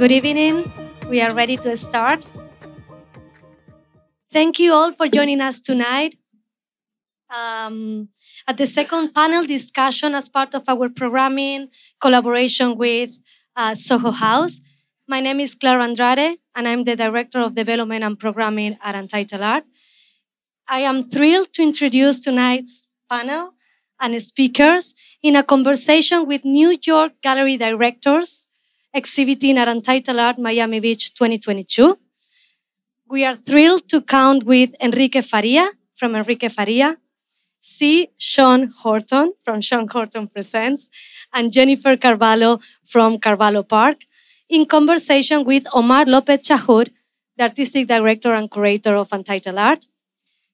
Good evening. We are ready to start. Thank you all for joining us tonight um, at the second panel discussion as part of our programming collaboration with uh, Soho House. My name is Clara Andrade, and I'm the Director of Development and Programming at Untitled Art. I am thrilled to introduce tonight's panel and speakers in a conversation with New York gallery directors exhibiting at Untitled Art Miami Beach 2022. We are thrilled to count with Enrique Faria from Enrique Faria, C. Sean Horton from Sean Horton Presents, and Jennifer Carvalho from Carvalho Park in conversation with Omar Lopez Chahoud, the artistic director and curator of Untitled Art.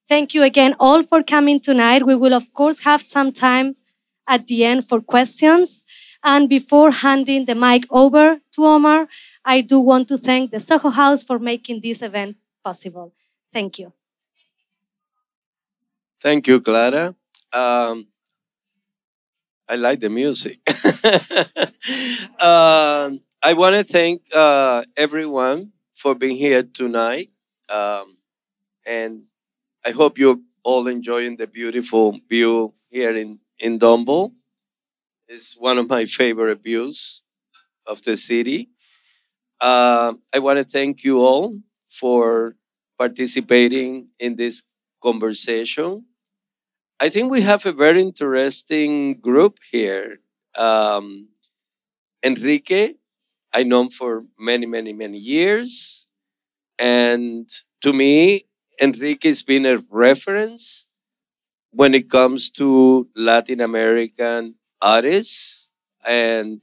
Thank you again all for coming tonight. We will, of course, have some time at the end for questions. And before handing the mic over to Omar, I do want to thank the Soho House for making this event possible. Thank you. Thank you, Clara. Um, I like the music. um, I want to thank uh, everyone for being here tonight. Um, and I hope you're all enjoying the beautiful view here in, in Dumbo. It's one of my favorite views of the city. Uh, I want to thank you all for participating in this conversation. I think we have a very interesting group here. Um, Enrique, I know him for many, many, many years. And to me, Enrique has been a reference when it comes to Latin American artists and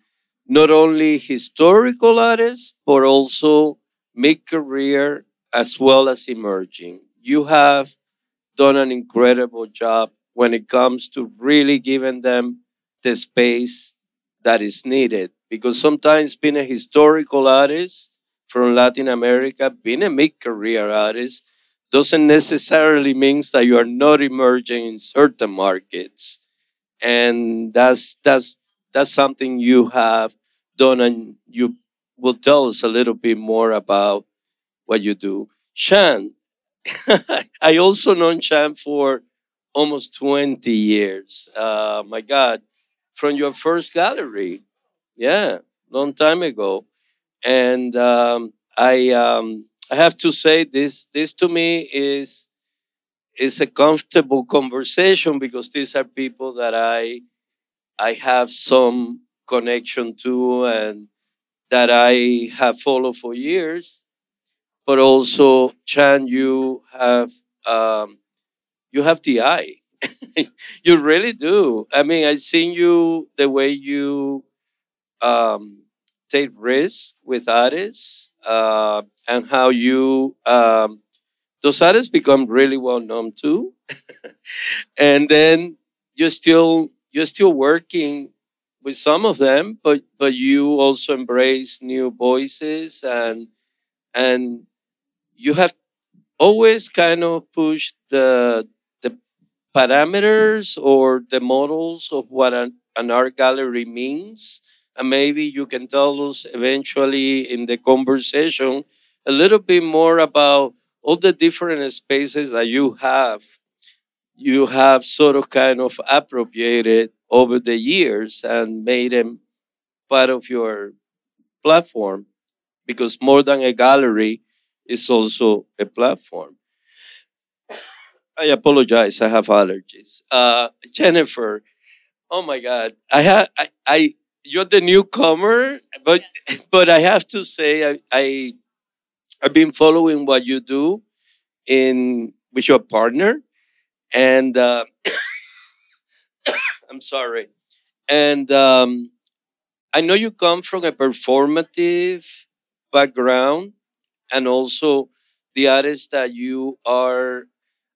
not only historical artists, but also mid career as well as emerging. You have done an incredible job when it comes to really giving them the space that is needed. Because sometimes being a historical artist from Latin America, being a mid career artist, doesn't necessarily means that you are not emerging in certain markets. And that's that's that's something you have done and you will tell us a little bit more about what you do. Sean, I also known Sean for almost 20 years. Uh, my God, from your first gallery. Yeah, long time ago. And um, I, um, I have to say this, this to me is, is a comfortable conversation because these are people that I, I have some connection to and that I have followed for years. But also, Sean, you have um, you have the eye. you really do. I mean, I've seen you the way you um, take risks with artists uh, and how you um, those artists become really well known too. and then you're still you're still working with some of them, but but you also embrace new voices and and you have always kind of pushed the parameters or the models of what an, an art gallery means. And maybe you can tell us eventually in the conversation a little bit more about all the different spaces that you have. You have sort of kind of appropriated over the years and made them part of your platform because more than a gallery is also a platform. I apologize. I have allergies. Uh, Jennifer, oh my God, I have I, I you're the newcomer, but but I have to say I, I I've been following what you do in with your partner, and uh, I'm sorry, and um, I know you come from a performative background, and also the artist that you are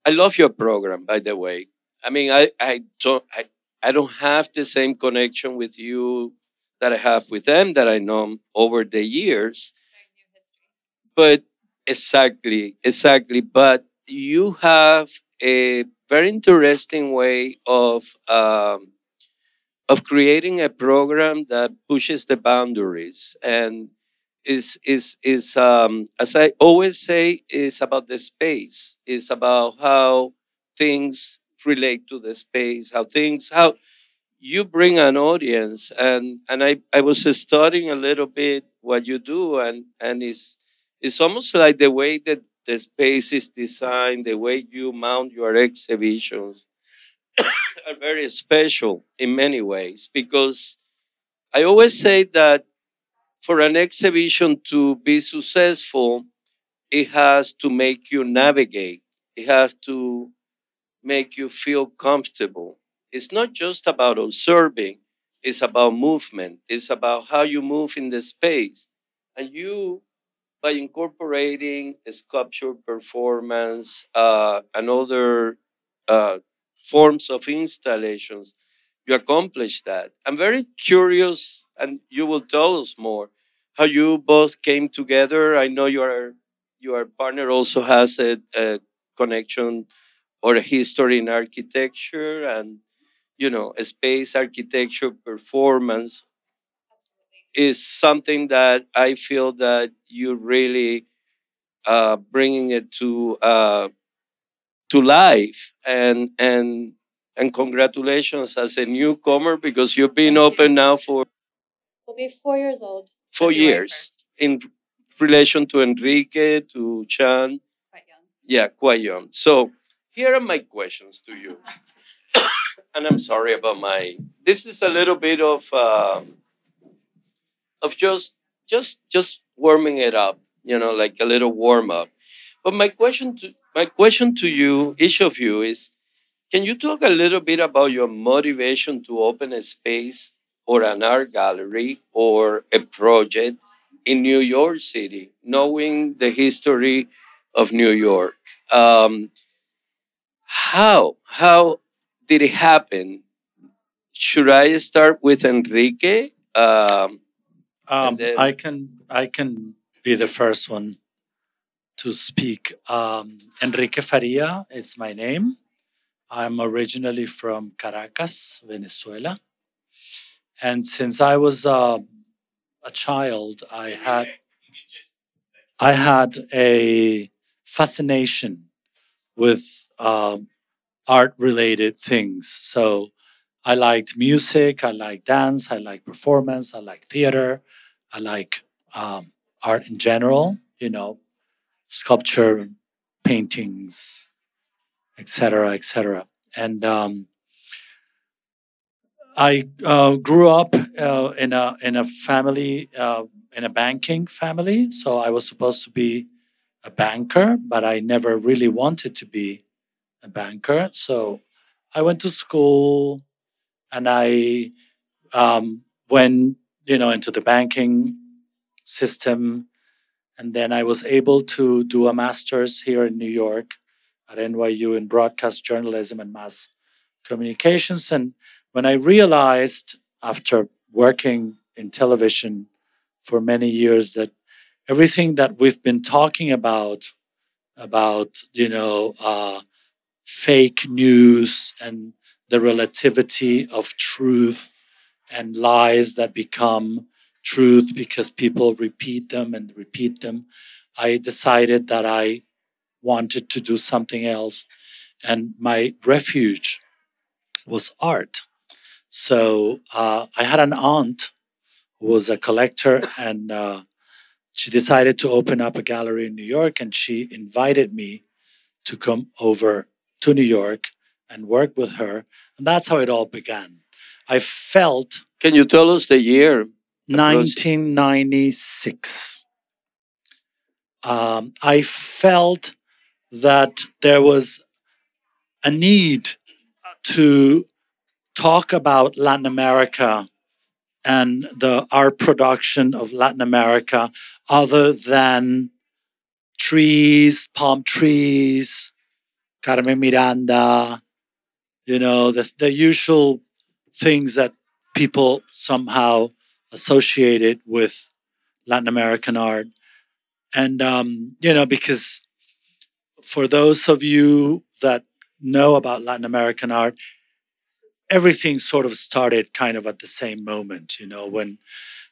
I love your program, by the way. I mean, I, I don't I, I don't have the same connection with you that I have with them that I know over the years. But exactly, exactly. But you have a very interesting way of um, of creating a program that pushes the boundaries and is is is um, as I always say is about the space. Is about how things relate to the space. How things how you bring an audience and and I, I was studying a little bit what you do and and it's it's almost like the way that the space is designed the way you mount your exhibitions are very special in many ways because i always say that for an exhibition to be successful it has to make you navigate. It has to make you feel comfortable. It's not just about observing, it's about movement, it's about how you move in the space. And you, by incorporating sculpture performance uh, and other uh, forms of installations, you accomplish that. I'm very curious, and you will tell us more how you both came together. I know your your partner also has a, a connection or a history in architecture, and you know, space architecture performance is something that I feel that you really uh, bringing it to uh, to life and and and congratulations as a newcomer because you've been Thank open you. now for we'll be four years old four years 1st. in relation to Enrique to Sean quite young yeah quite young so here are my questions to you and I'm sorry about my. This is a little bit of uh, of just just just warming it up, you know, like a little warm up. But my question to my question to you, each of you, is: Can you talk a little bit about your motivation to open a space or an art gallery or a project in New York City, knowing the history of New York? Um, how how did it happen? Should I start with Enrique? Um, um, then... I can I can be the first one to speak. Um, Enrique Faria is my name. I'm originally from Caracas, Venezuela, and since I was uh, a child, I had I had a fascination with uh, art related things. So I liked music, I liked dance, I liked performance, I liked theater, I like um, art in general, you know, sculpture, paintings, etc., etc. And um, I uh, grew up uh, in a in a family uh, in a banking family, so I was supposed to be a banker, but I never really wanted to be a banker. So I went to school and I um, went, you know, into the banking system. And then I was able to do a master's here in New York at NYU in broadcast journalism and mass communications. And when I realized after working in television for many years that everything that we've been talking about, about, you know, uh, fake news and the relativity of truth and lies that become truth because people repeat them and repeat them. I decided that I wanted to do something else, and my refuge was art. So uh, I had an aunt who was a collector, and uh, she decided to open up a gallery in New York, and she invited me to come over to New York and work with her. And that's how it all began. I felt. Can you tell us the year? 1996. Um, I felt that there was a need to talk about Latin America and the art production of Latin America other than trees, palm trees, Carmen Miranda, you know, the, the usual things that people somehow associated with Latin American art. And, um, you know, because for those of you that know about Latin American art, everything sort of started kind of at the same moment, you know, when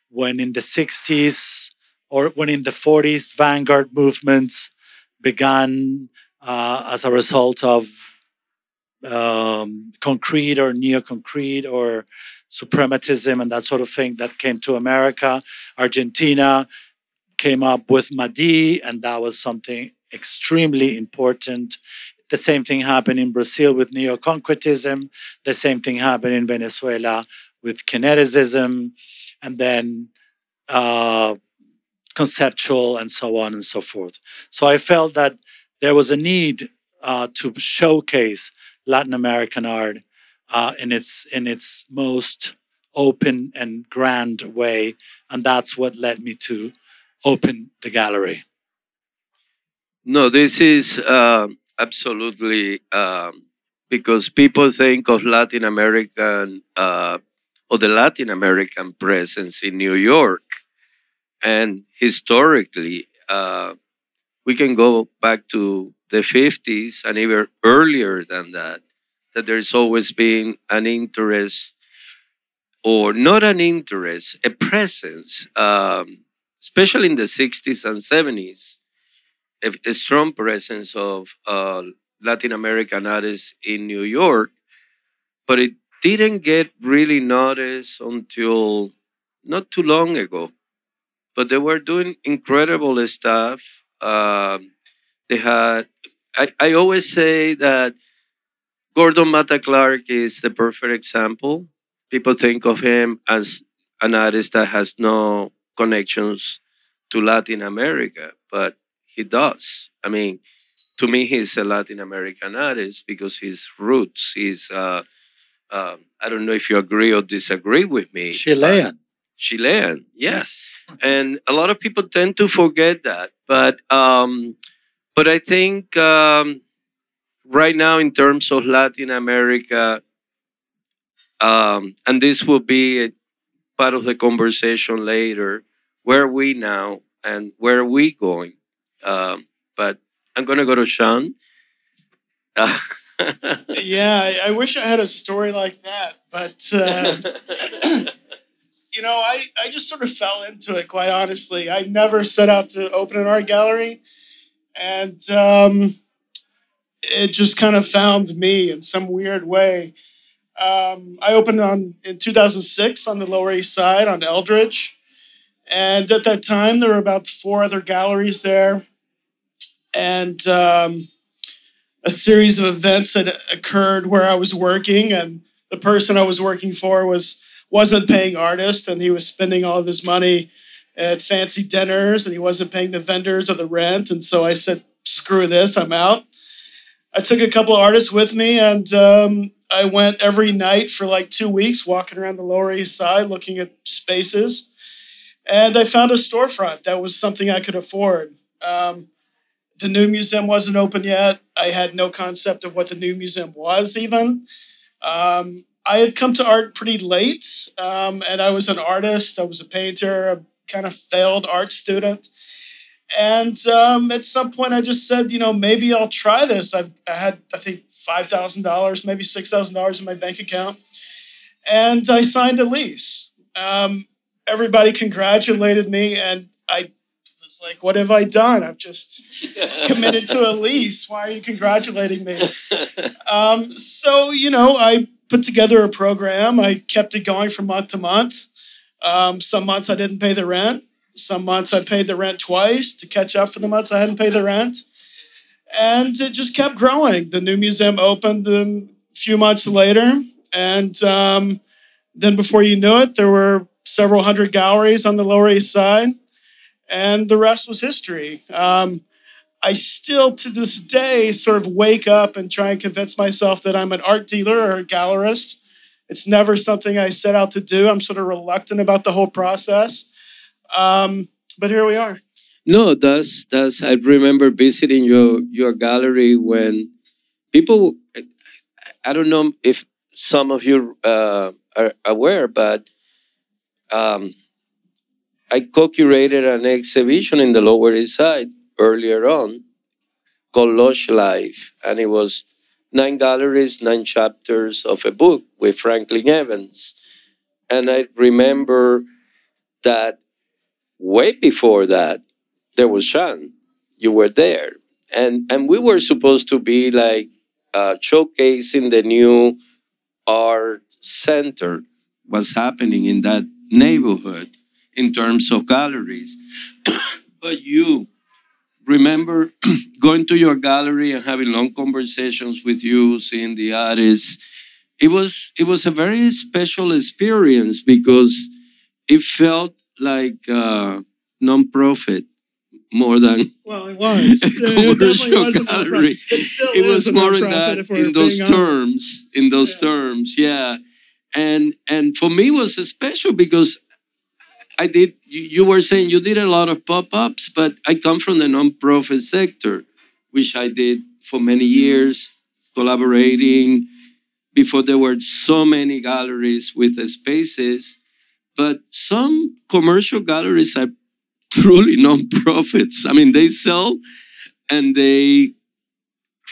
when in the 60s or when in the 40s, vanguard movements began uh, as a result of um, concrete or neo-concrete or suprematism and that sort of thing that came to America. Argentina came up with Madi, and that was something extremely important. The same thing happened in Brazil with neo-concretism. The same thing happened in Venezuela with kineticism, and then uh, conceptual, and so on and so forth. So I felt that there was a need uh, to showcase Latin American art uh, in its in its most open and grand way, and that's what led me to open the gallery. No, this is uh, absolutely um, because people think of Latin American uh, or the Latin American presence in New York, and historically, uh, we can go back to the 50s and even earlier than that that there's always been an interest, or not an interest, a presence, um, especially in the 60s and 70s, a, a strong presence of uh, Latin American artists in New York, but it didn't get really noticed until not too long ago. But they were doing incredible stuff. Um, they had, I, I always say that Gordon Matta-Clark is the perfect example. People think of him as an artist that has no connections to Latin America, but he does. I mean, to me, he's a Latin American artist because his roots, is. uh, uh, I don't know if you agree or disagree with me. Chilean. Chilean, yes. and a lot of people tend to forget that. But, um, but I think um, right now in terms of Latin America, um, and this will be part of the conversation later. Where are we now, and where are we going? Um, but I'm going to go to Sean. Uh, yeah, I, I, wish I had a story like that, but uh, you know, I, I just sort of fell into it. Quite honestly, I never set out to open an art gallery, and um, it just kind of found me in some weird way. Um, I opened on in 2006 on the Lower East Side on Eldridge, and at that time there were about four other galleries there, and um, a series of events that occurred where I was working, and the person I was working for was wasn't paying artists, and he was spending all of his money at fancy dinners, and he wasn't paying the vendors or the rent, and so I said, "Screw this, I'm out." I took a couple of artists with me, and um, I went every night for like two weeks, walking around the Lower East Side, looking at spaces. And I found a storefront that was something I could afford. Um, the new museum wasn't open yet. I had no concept of what the new museum was, even. Um, I had come to art pretty late, um, and I was an artist. I was a painter, a kind of failed art student. And um, at some point, I just said, you know, maybe I'll try this. I've I had, I think, five thousand dollars, maybe six thousand dollars in my bank account, and I signed a lease. Um, everybody congratulated me, and I was like, "What have I done? I've just committed to a lease. Why are you congratulating me?" Um, so, you know, I put together a program. I kept it going from month to month. Um, some months I didn't pay the rent. Some months I paid the rent twice to catch up for the months I hadn't paid the rent. And it just kept growing. The new museum opened a few months later. And um, then before you knew it, there were several hundred galleries on the Lower East Side. And the rest was history. Um, I still, to this day, sort of wake up and try and convince myself that I'm an art dealer or a gallerist. It's never something I set out to do. I'm sort of reluctant about the whole process. Um, but here we are. No, that's that's. I remember visiting your your gallery when people. I don't know if some of you uh, are aware, but um, I co-curated an exhibition in the Lower East Side earlier on called Lush Life, and it was nine galleries, nine chapters of a book with Franklin Evans, and I remember that way before that, there was Sean. You were there, and and we were supposed to be like uh, showcasing the new art center. What's happening in that neighborhood in terms of galleries? but you remember going to your gallery and having long conversations with you, seeing the artists. It was it was a very special experience because it felt like a non-profit more than well, it was commercial it gallery. It, it was more in that in those terms. In those yeah. terms, yeah. And and for me, it was special because I did. You, were saying you did a lot of pop-ups, but I come from the non-profit sector, which I did for many years, collaborating. Before there were so many galleries with the spaces, but some commercial galleries are truly non-profits. I mean, they sell and they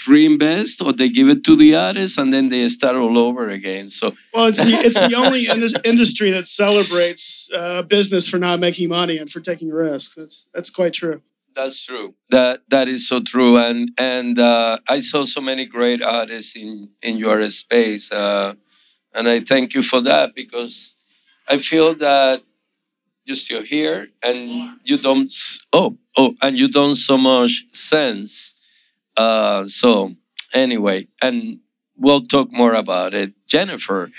reinvest or they give it to the artist and then they start all over again. So well, it's the, it's the only industry that celebrates uh, business for not making money and for taking risks. That's that's quite true. That's true. That that is so true. And and uh, I saw so many great artists in in your space, uh, and I thank you for that because I feel that you're still here and you don't. Oh oh, and you don't so much sense uh, so anyway, and we'll talk more about it. Jennifer,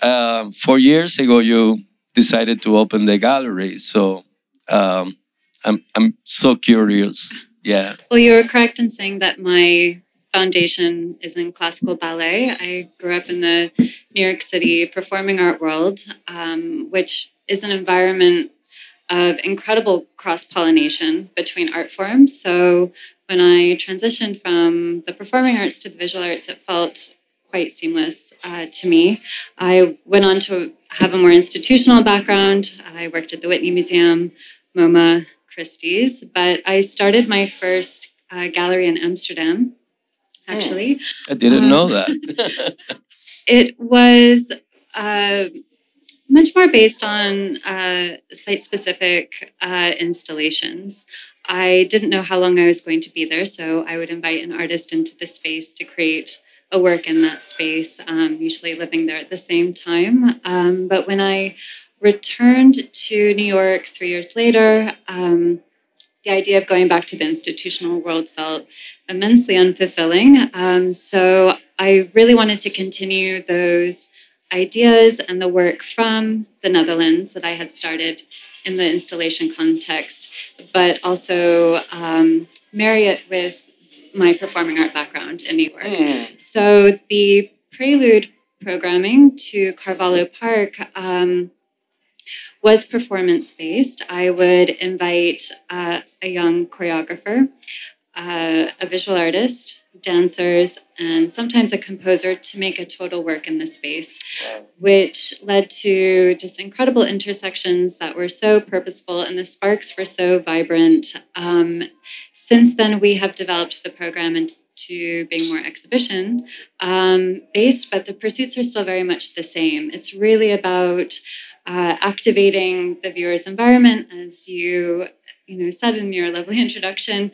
uh, four years ago, you decided to open the gallery. So um, I'm I'm so curious. Yeah. Well, you were correct in saying that my foundation is in classical ballet. I grew up in the New York City performing art world, um, which is an environment of incredible cross pollination between art forms. So when I transitioned from the performing arts to the visual arts, it felt quite seamless uh, to me. I went on to have a more institutional background. I worked at the Whitney Museum, MoMA, Christie's, but I started my first uh, gallery in Amsterdam, actually. I didn't know that. it was. Uh, much more based on uh, site specific uh, installations. I didn't know how long I was going to be there, so I would invite an artist into the space to create a work in that space, um, usually living there at the same time. Um, but when I returned to New York three years later, um, the idea of going back to the institutional world felt immensely unfulfilling. Um, so I really wanted to continue those ideas and the work from the Netherlands that I had started in the installation context, but also um, marry it with my performing art background in New York. Mm. So the prelude programming to Carvalho Park um, was performance based. I would invite uh, a young choreographer, uh, a visual artist, dancers, and sometimes a composer to make a total work in the space, wow. which led to just incredible intersections that were so purposeful and the sparks were so vibrant. Um, since then, we have developed the program into being more exhibition um, based, but the pursuits are still very much the same. It's really about uh, activating the viewer's environment, as you you know said in your lovely introduction,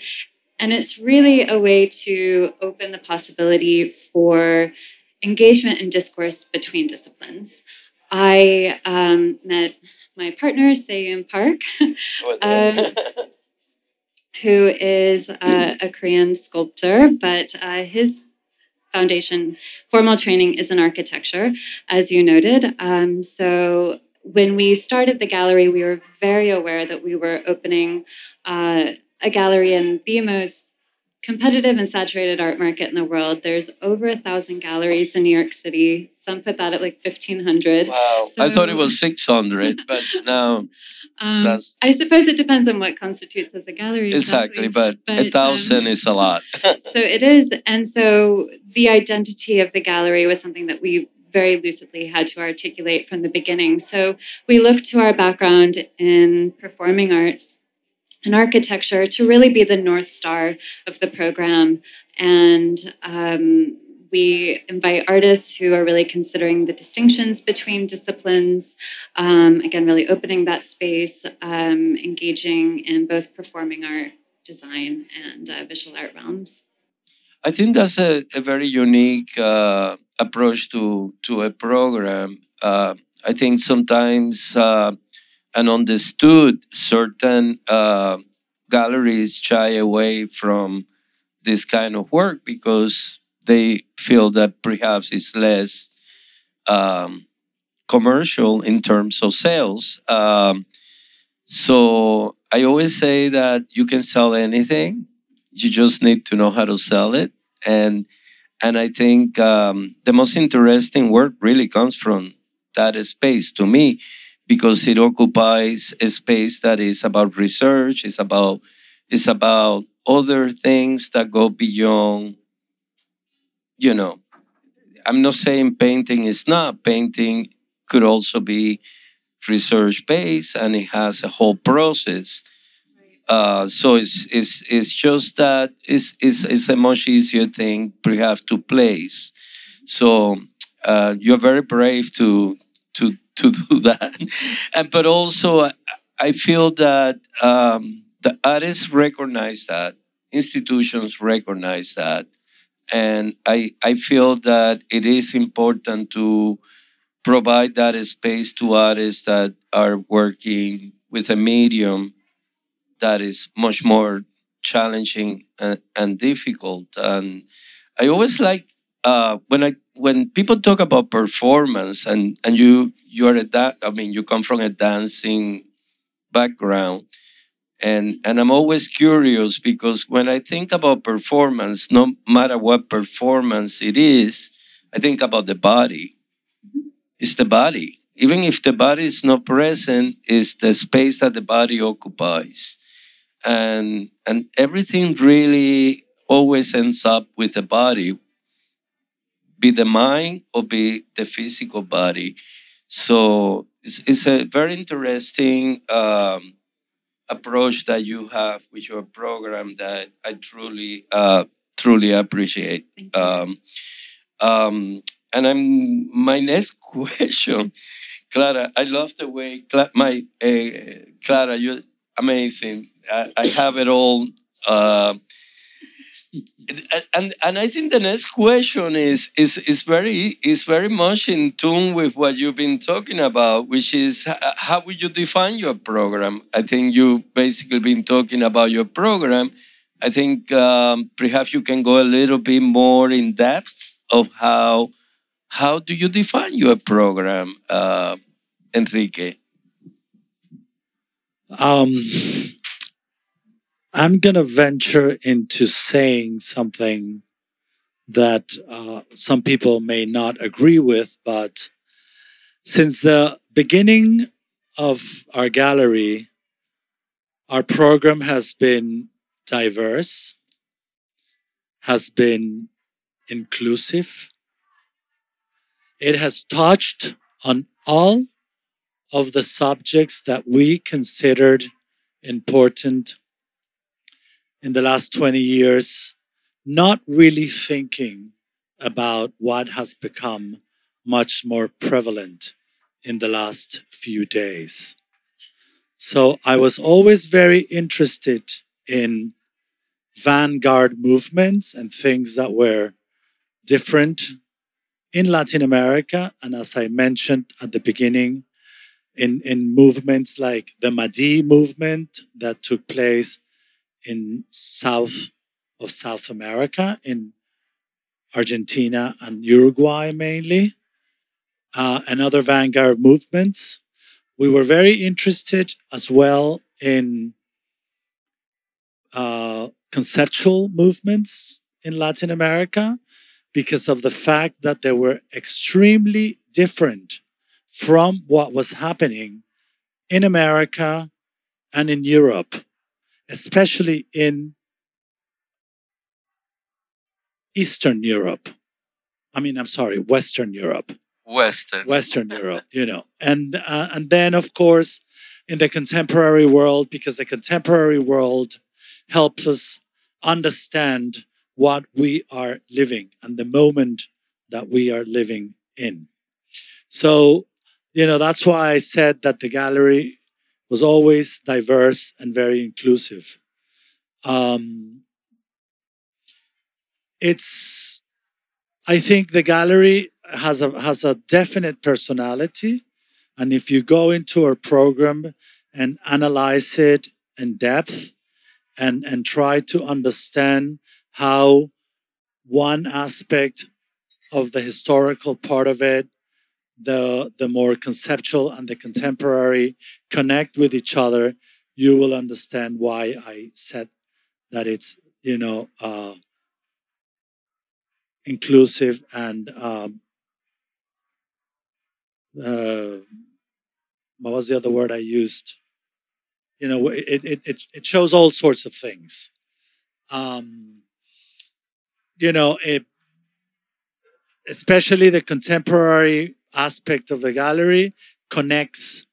and it's really a way to open the possibility for engagement and discourse between disciplines. I um, met my partner, Seyoon Park, um, who is a, a, Korean sculptor, but uh, his foundation formal training is in architecture, as you noted. Um, so when we started the gallery, we were very aware that we were opening. Uh, a gallery in the most competitive and saturated art market in the world. There's over a thousand galleries in New York City. Some put that at like 1,500. Wow. So, I thought it was 600, but now um, that's. I suppose it depends on what constitutes as a gallery. Exactly, but, but, a thousand um, is a lot. so it is. And so the identity of the gallery was something that we very lucidly had to articulate from the beginning. So we looked to our background in performing arts and architecture to really be the north star of the program and um, we invite artists who are really considering the distinctions between disciplines. Um, again, really opening that space, um, engaging in both performing art, design, and uh, visual art realms. I think that's a, a very unique uh, approach to to a program. Uh, I think sometimes uh, and understood certain uh, galleries shy away from this kind of work because they feel that perhaps it's less um, commercial in terms of sales. Um, so I always say that you can sell anything. You just need to know how to sell it. And and I think um, the most interesting work really comes from that space to me because it occupies a space that is about research, it's about it's about other things that go beyond you know, I'm not saying painting is not. Painting could also be research based and it has a whole process. Uh, so it's, it's, it's just that it's, it's, it's a much easier thing perhaps to place. So uh, you're very brave to, to, to do that. and, but also, I feel that um, the artists recognize that, institutions recognize that, and I, I feel that it is important to provide that space to artists that are working with a medium that is much more challenging and, and difficult. And I always like uh, when I when people talk about performance and and you you are a da- I mean you come from a dancing background and and i'm always curious because when i think about performance no matter what performance it is i think about the body. Mm-hmm. It's the body. Even if the body is not present it's the space that the body occupies. And and everything really always ends up with the body be the mind or be the physical body so it's, it's a very interesting um, approach that you have with your program that I truly, uh, truly appreciate. Um, um, and I'm my next question, Clara. I love the way Cla- my uh, Clara. You're amazing. I, I have it all. Uh, and and I think the next question is is is very is very much in tune with what you've been talking about, which is how would you define your program? I think you've basically been talking about your program. I think um, perhaps you can go a little bit more in depth of how how do you define your program, uh, Enrique? Um, I'm going to venture into saying something that uh, some people may not agree with, but since the beginning of our gallery, our program has been diverse, has been inclusive. It has touched on all of the subjects that we considered important in the last 20 years not really thinking about what has become much more prevalent in the last few days. So I was always very interested in vanguard movements and things that were different in Latin America. And as I mentioned at the beginning, in, in movements like the Madi movement that took place in south of South America, in Argentina and Uruguay mainly, uh, and other vanguard movements. We were very interested as well in uh, conceptual movements in Latin America because of the fact that they were extremely different from what was happening in America and in Europe especially in Eastern Europe. I mean, I'm sorry, Western Europe. Western. Western Europe, you know. And uh, and then of course in the contemporary world because the contemporary world helps us understand what we are living and the moment that we are living in. So, you know, that's why I said that the gallery was always diverse and very inclusive. Um, it's, I think the gallery has a has a definite personality, and if you go into our program and analyze it in depth, and and try to understand how one aspect of the historical part of it the the more conceptual and the contemporary connect with each other you will understand why i said that it's you know uh, inclusive and um, uh, what was the other word i used? You know it it it, it shows all sorts of things. Um, you know it especially the contemporary aspect of the gallery connects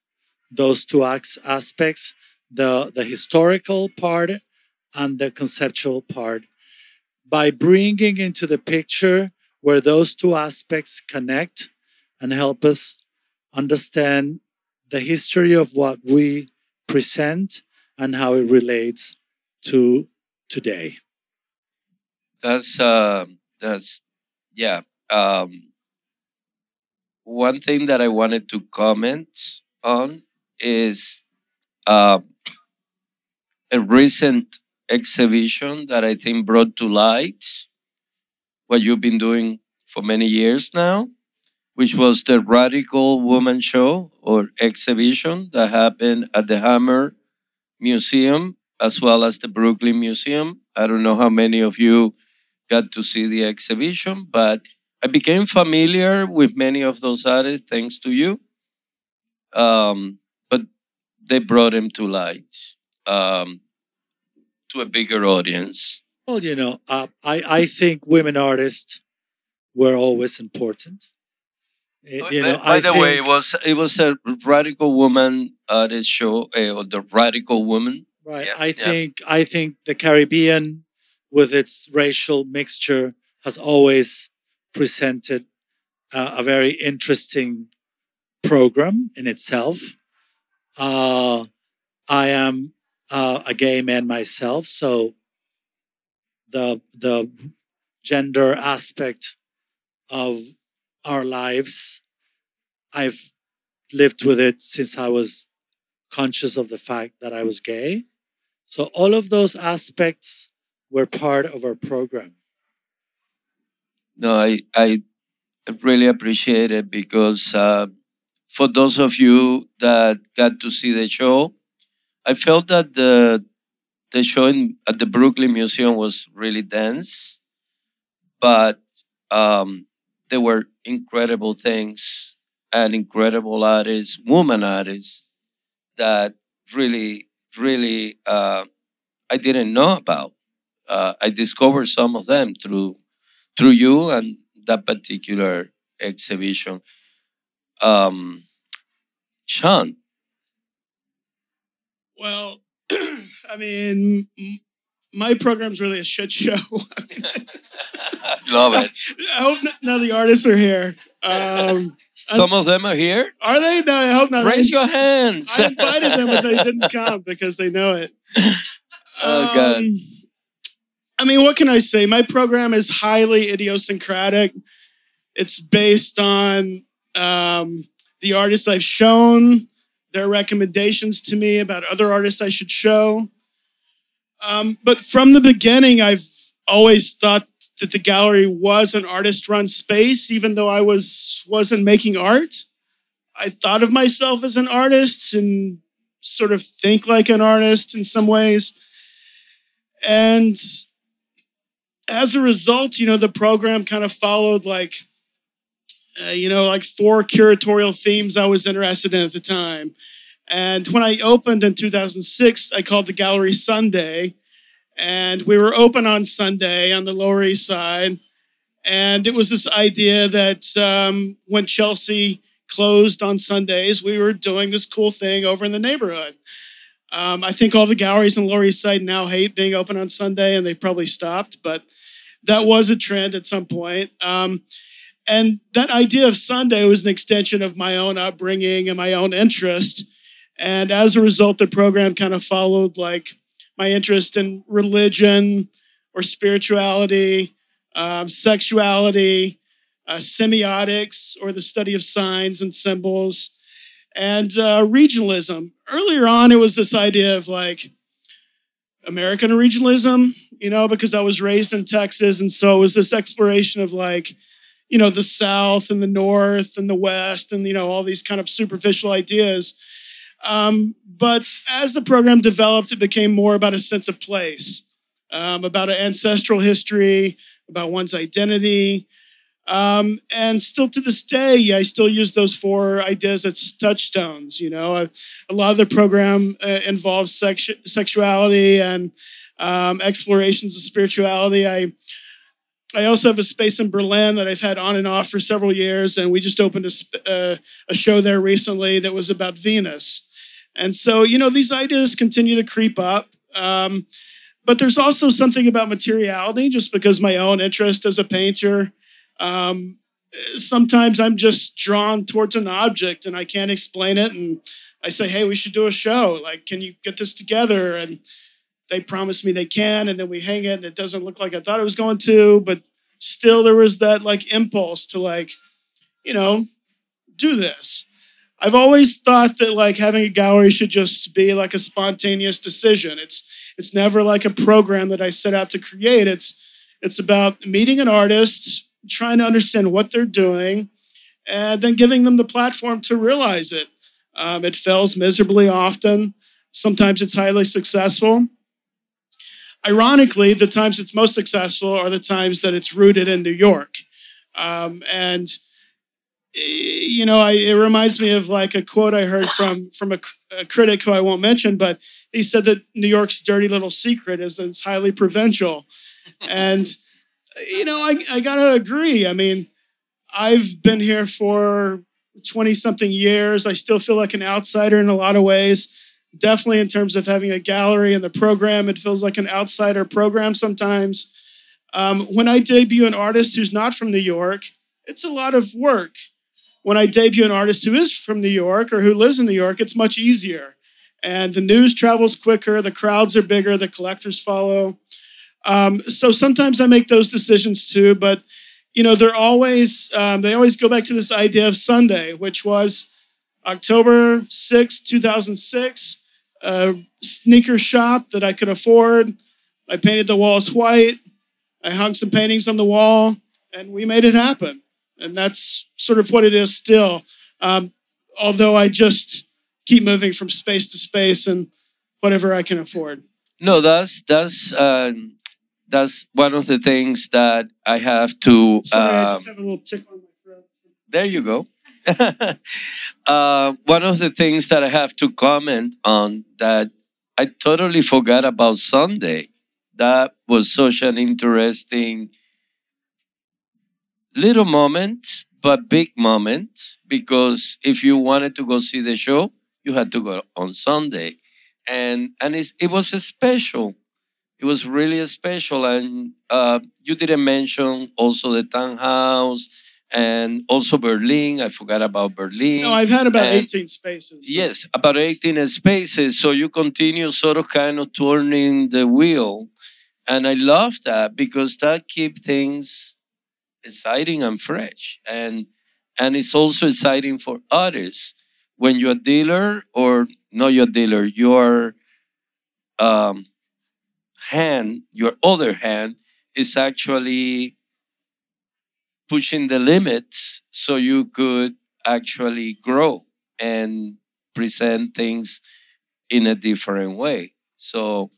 those two aspects the the historical part and the conceptual part. By bringing into the picture where those two aspects connect and help us understand the history of what we present and how it relates to today. That's uh that's yeah um one thing that I wanted to comment on is uh, a recent exhibition that I think brought to light what you've been doing for many years now, which was the Radical Woman Show or exhibition that happened at the Hammer Museum as well as the Brooklyn Museum. I don't know how many of you got to see the exhibition, but I became familiar with many of those artists thanks to you. Um, but they brought him to light, um, to a bigger audience. Well, you know, uh, I, I think women artists were always important. Eh, you know, by, by the think... way, it was it was a radical woman artist show, uh, or the radical woman. Right. Yeah, I think yeah. I think the Caribbean, with its racial mixture, has always presented uh, a very interesting program in itself. Uh, I am uh, a gay man myself, so the the gender aspect of our lives, I've lived with it since I was conscious of the fact that I was gay. So all of those aspects were part of our program. No, I, I really appreciate it because uh, for those of you that got to see the show, I felt that the the show in, at the Brooklyn Museum was really dense, but um, there were incredible things and incredible artists, woman artists that really, really uh, I didn't know about. Uh, I discovered some of them through through you and that particular exhibition. Um, Sean. Well, I mean, my program's really a shit show. Love it. I hope none of the artists are here. Um, Some of them are here. Are they? No, I hope not. Raise your hands. I invited them, but they didn't come because they know it. Oh God. I mean, what can I say? My program is highly idiosyncratic. It's based on um, the artists I've shown, their recommendations to me about other artists I should show. Um, but from the beginning, I've always thought that the gallery was an artist-run space, even though I was wasn't making art. I thought of myself as an artist and sort of think like an artist in some ways. And as a result, you know, the program kind of followed like, uh, you know, like four curatorial themes I was interested in at the time. And when I opened in 2006, I called the gallery Sunday. And we were open on Sunday on the Lower East Side. And it was this idea that um, when Chelsea closed on Sundays, we were doing this cool thing over in the neighborhood. Um, I think all the galleries the Lower East Side now hate being open on Sunday, and they probably stopped. But that was a trend at some point. Um, and that idea of Sunday was an extension of my own upbringing and my own interest. And as a result, the program kind of followed like my interest in religion or spirituality, um, sexuality, uh, semiotics, or the study of signs and symbols, and uh, regionalism. Earlier on, it was this idea of like American regionalism, you know, because I was raised in Texas. And so it was this exploration of like, you know, the South and the North and the West and, you know, all these kind of superficial ideas. Um, but as the program developed, it became more about a sense of place, um, about an ancestral history, about one's identity. Um, and still to this day, I still use those four ideas as touchstones. You know, a, a lot of the program uh, involves sexu- sexuality and um, explorations of spirituality. I I also have a space in Berlin that I've had on and off for several years, and we just opened a, uh, a show there recently that was about Venus. And so, you know, these ideas continue to creep up. Um, but there's also something about materiality, just because my own interest as a painter. Um, sometimes I'm just drawn towards an object and I can't explain it. And I say, hey, we should do a show. Like, can you get this together? And they promise me they can. And then we hang it and it doesn't look like I thought it was going to. But still, there was that like impulse to, like, you know, do this. I've always thought that like having a gallery should just be like a spontaneous decision. It's it's never like a program that I set out to create. It's it's about meeting an artist, trying to understand what they're doing, and then giving them the platform to realize it. Um, it fails miserably often. Sometimes it's highly successful. Ironically, the times it's most successful are the times that it's rooted in New York. Um, and you know, I, it reminds me of like a quote I heard from from a, a, critic who I won't mention, but he said that New York's dirty little secret is that it's highly provincial, and you know, I I gotta agree. I mean, I've been here for twenty something years. I still feel like an outsider in a lot of ways. Definitely in terms of having a gallery and the program, it feels like an outsider program sometimes. Um, when I debut an artist who's not from New York, it's a lot of work when I debut an artist who is from New York or who lives in New York, it's much easier. And the news travels quicker, the crowds are bigger, the collectors follow. Um, so sometimes I make those decisions too, but you know, they're always, um, they always go back to this idea of Sunday, which was October 6, 2006, a sneaker shop that I could afford. I painted the walls white. I hung some paintings on the wall, and we made it happen and that's sort of what it is still. Um, although I just keep moving from space to space and whatever I can afford. No, that's that's uh, that's one of the things that I have to. Sorry, I just um, have a little tick on my throat. There you go. uh, one of the things that I have to comment on that I totally forgot about Sunday. That was such an interesting little moment, but big moment because if you wanted to go see the show, you had to go on Sunday. And and it was special. It was really special. And uh, you didn't mention also the townhouse and also Berlin. I forgot about Berlin. No, I've had about and 18 spaces. Yes, about 18 spaces. So you continue sort of kind of turning the wheel. And I love that because that keeps things exciting and fresh. And and it's also exciting for others when you're a dealer or not your dealer, your um, hand, your other hand is actually pushing the limits so you could actually grow and present things in a different way. So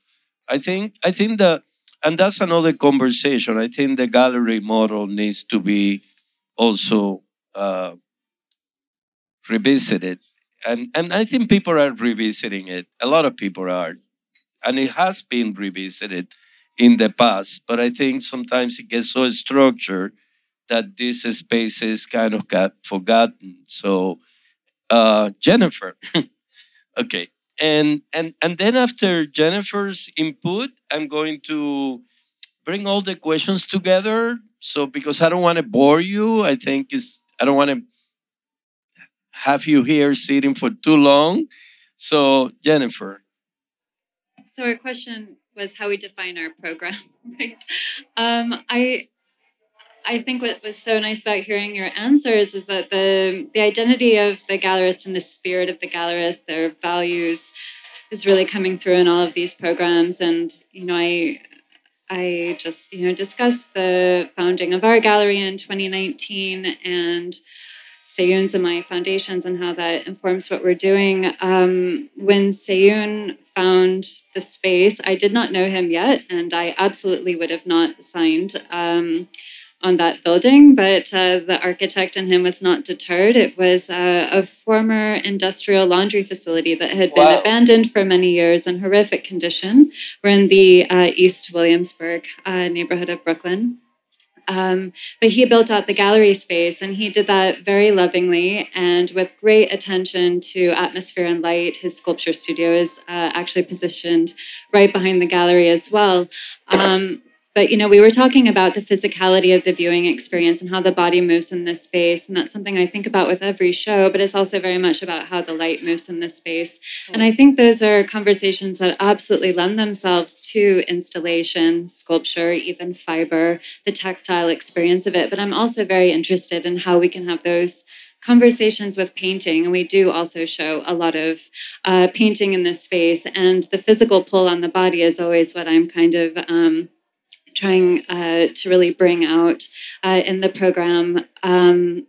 I think I think that and that's another conversation. I think the gallery model needs to be also uh, revisited, and and I think people are revisiting it. A lot of people are, and it has been revisited in the past. But I think sometimes it gets so structured that these spaces kind of got forgotten. So, uh, Jennifer, okay and and and then after Jennifer's input, I'm going to bring all the questions together. So because I don't want to bore you, I think is I don't want to have you here sitting for too long. So Jennifer. So our question was how we define our program, right? Um, I I think what was so nice about hearing your answers was that the the identity of the gallerist and the spirit of the gallerist, their values, is really coming through in all of these programs. And you know, I I just you know discussed the founding of our gallery in 2019 and Seyoon's and my foundations and how that informs what we're doing. Um, when Seyoon found the space, I did not know him yet, and I absolutely would have not signed. Um, on that building, but uh, the architect and him was not deterred. It was uh, a former industrial laundry facility that had been abandoned for many years in horrific condition. We're in the uh, East Williamsburg uh, neighborhood of Brooklyn. Um, but he built out the gallery space and he did that very lovingly and with great attention to atmosphere and light. His sculpture studio is uh, actually positioned right behind the gallery as well. Um, but you know, we were talking about the physicality of the viewing experience and how the body moves in this space, and that's something I think about with every show. But it's also very much about how the light moves in this space, and I think those are conversations that absolutely lend themselves to installation, sculpture, even fiber, the tactile experience of it. But I'm also very interested in how we can have those conversations with painting and we do also show a lot of uh, painting in this space and the physical pull on the body is always what i'm kind of um, trying uh, to really bring out uh, in the program. Um,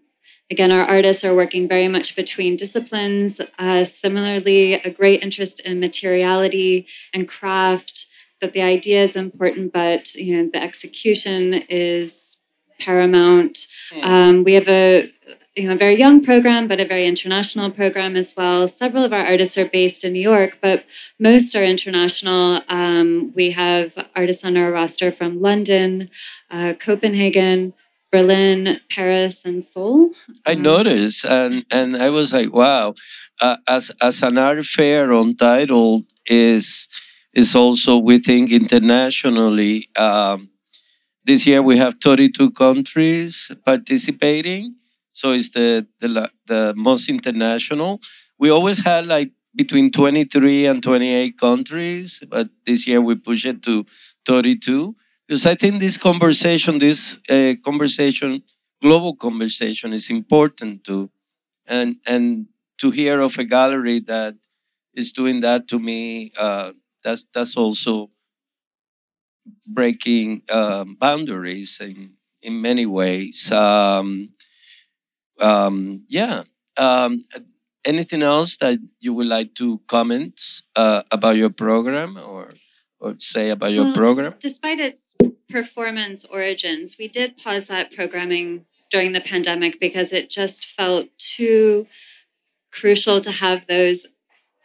again, our artists are working very much between disciplines. Uh, similarly, a great interest in materiality and craft. That the idea is important, but you know the execution is paramount. Hmm. Um, we have a you know, a very young program, but a very international program as well. Several of our artists are based in New York, but most are international. Um, we have artists on our roster from London, uh, Copenhagen, Berlin, Paris, and Seoul. I um, noticed, and and I was like, wow. Uh, as as an art fair Untitled is is also we think internationally. Um, this year we have 32 countries participating so it's the the the most international. We always had like between 23 and 28 countries, but this year we push it to 32 because I think this conversation, this uh, conversation, global conversation, is important to, and and to hear of a gallery that is doing that to me, uh, that's that's also breaking um, boundaries in in many ways. Um, um, yeah. Um, anything else that you would like to comment uh, about your program or or say about your well, program? Despite its performance origins, we did pause that programming during the pandemic because it just felt too crucial to have those